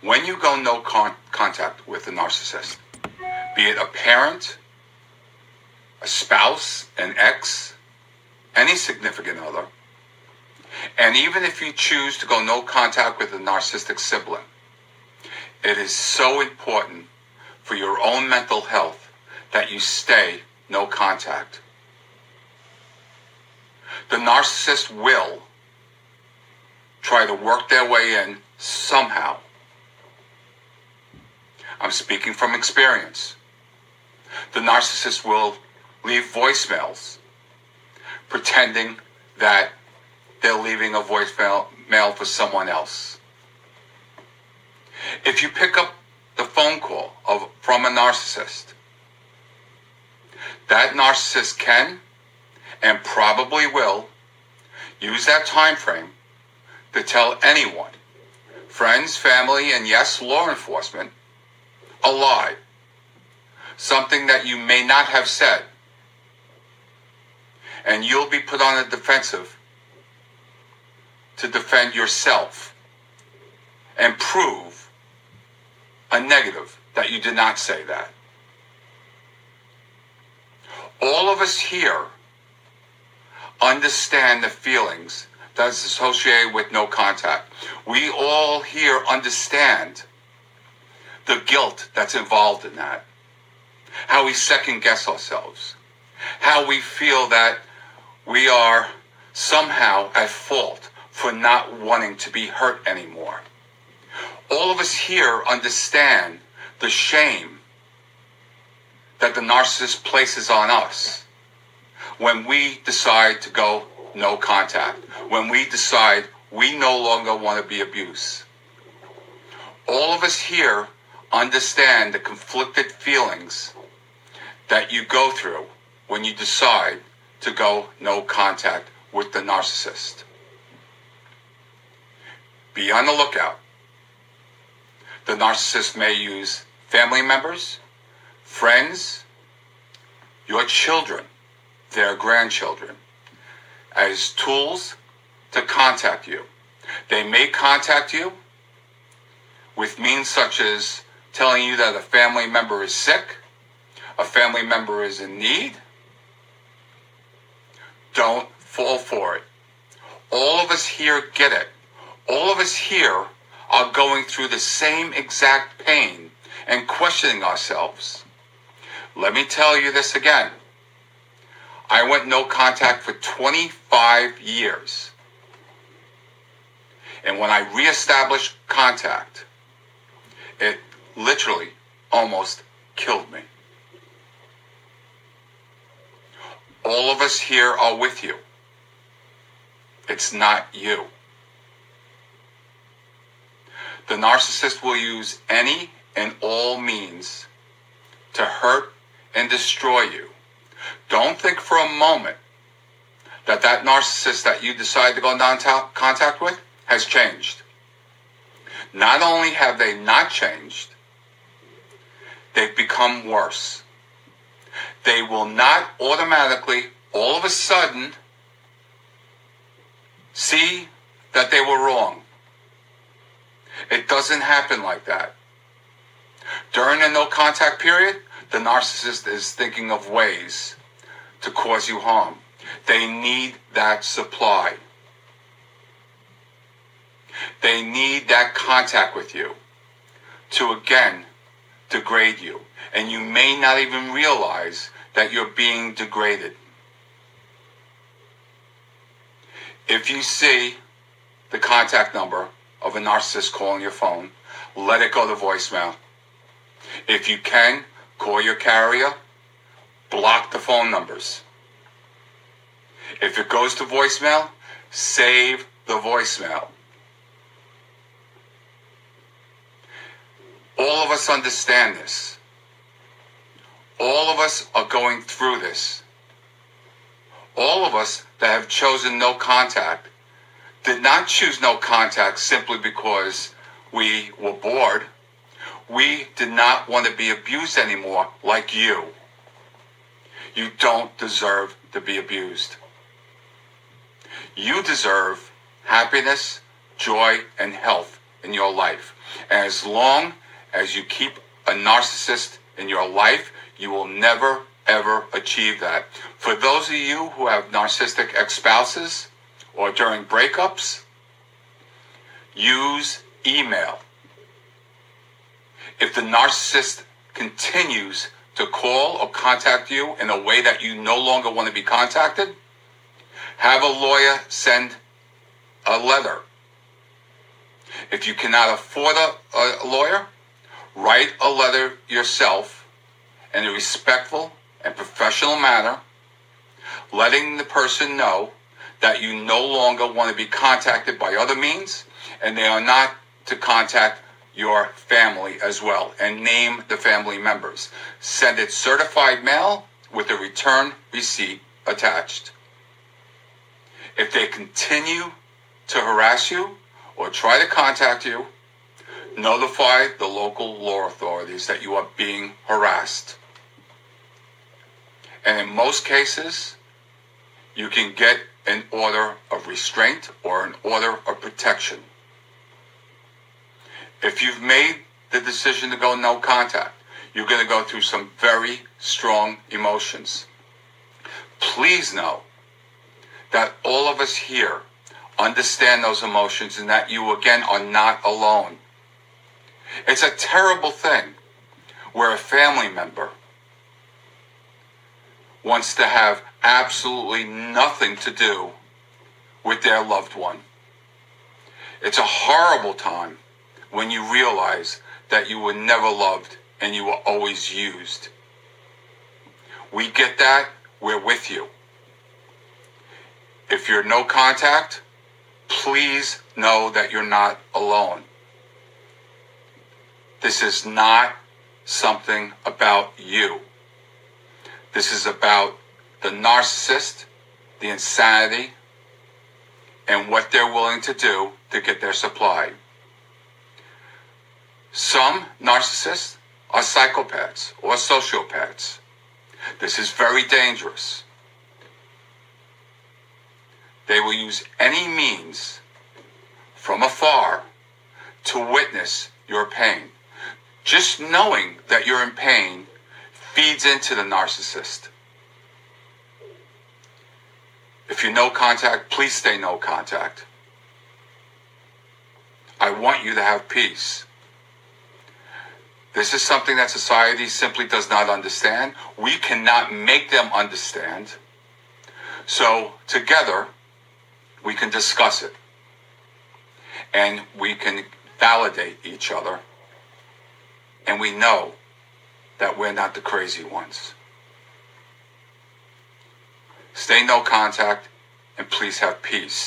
When you go no con- contact with a narcissist, be it a parent, a spouse, an ex, any significant other, and even if you choose to go no contact with a narcissistic sibling, it is so important for your own mental health that you stay no contact. The narcissist will try to work their way in somehow. I'm speaking from experience. The narcissist will leave voicemails pretending that they're leaving a voicemail mail for someone else. If you pick up the phone call of from a narcissist, that narcissist can and probably will use that time frame to tell anyone, friends, family, and yes, law enforcement, a lie. Something that you may not have said. And you'll be put on the defensive to defend yourself and prove a negative that you did not say that. All of us here understand the feelings that's associated with no contact. We all here understand the guilt that's involved in that. How we second guess ourselves. How we feel that we are somehow at fault for not wanting to be hurt anymore. All of us here understand the shame that the narcissist places on us when we decide to go no contact, when we decide we no longer want to be abused. All of us here understand the conflicted feelings that you go through when you decide to go no contact with the narcissist. Be on the lookout. The narcissist may use family members, friends, your children, their grandchildren, as tools to contact you. They may contact you with means such as telling you that a family member is sick, a family member is in need. Don't fall for it. All of us here get it. All of us here are going through the same exact pain and questioning ourselves. Let me tell you this again. I went no contact for 25 years. And when I reestablished contact, it literally almost killed me. All of us here are with you. It's not you. The narcissist will use any and all means to hurt and destroy you. Don't think for a moment that that narcissist that you decide to go non contact with has changed. Not only have they not changed, they've become worse. They will not automatically, all of a sudden, see that they were wrong. It doesn't happen like that. During the no contact period, the narcissist is thinking of ways to cause you harm. They need that supply. They need that contact with you to again degrade you. And you may not even realize that you're being degraded. If you see the contact number of a narcissist calling your phone, let it go to voicemail. If you can, call your carrier, block the phone numbers. If it goes to voicemail, save the voicemail. All of us understand this. All of us are going through this. All of us that have chosen no contact did not choose no contact simply because we were bored. We did not want to be abused anymore like you. You don't deserve to be abused. You deserve happiness, joy, and health in your life. And as long as you keep a narcissist in your life, you will never, ever achieve that. For those of you who have narcissistic ex spouses or during breakups, use email. If the narcissist continues to call or contact you in a way that you no longer want to be contacted, have a lawyer send a letter. If you cannot afford a, a lawyer, write a letter yourself in a respectful and professional manner, letting the person know that you no longer want to be contacted by other means and they are not to contact your family as well and name the family members. Send it certified mail with a return receipt attached. If they continue to harass you or try to contact you, notify the local law authorities that you are being harassed. And in most cases, you can get an order of restraint or an order of protection. If you've made the decision to go no contact, you're going to go through some very strong emotions. Please know that all of us here understand those emotions and that you again are not alone. It's a terrible thing where a family member wants to have absolutely nothing to do with their loved one. It's a horrible time when you realize that you were never loved and you were always used. We get that, we're with you. If you're no contact, please know that you're not alone. This is not something about you. This is about the narcissist, the insanity, and what they're willing to do to get their supply. Some narcissists are psychopaths or sociopaths. This is very dangerous. They will use any means from afar to witness your pain. Just knowing that you're in pain feeds into the narcissist. If you no contact, please stay no contact. I want you to have peace. This is something that society simply does not understand. We cannot make them understand. So, together, we can discuss it and we can validate each other and we know that we're not the crazy ones. Stay no contact and please have peace.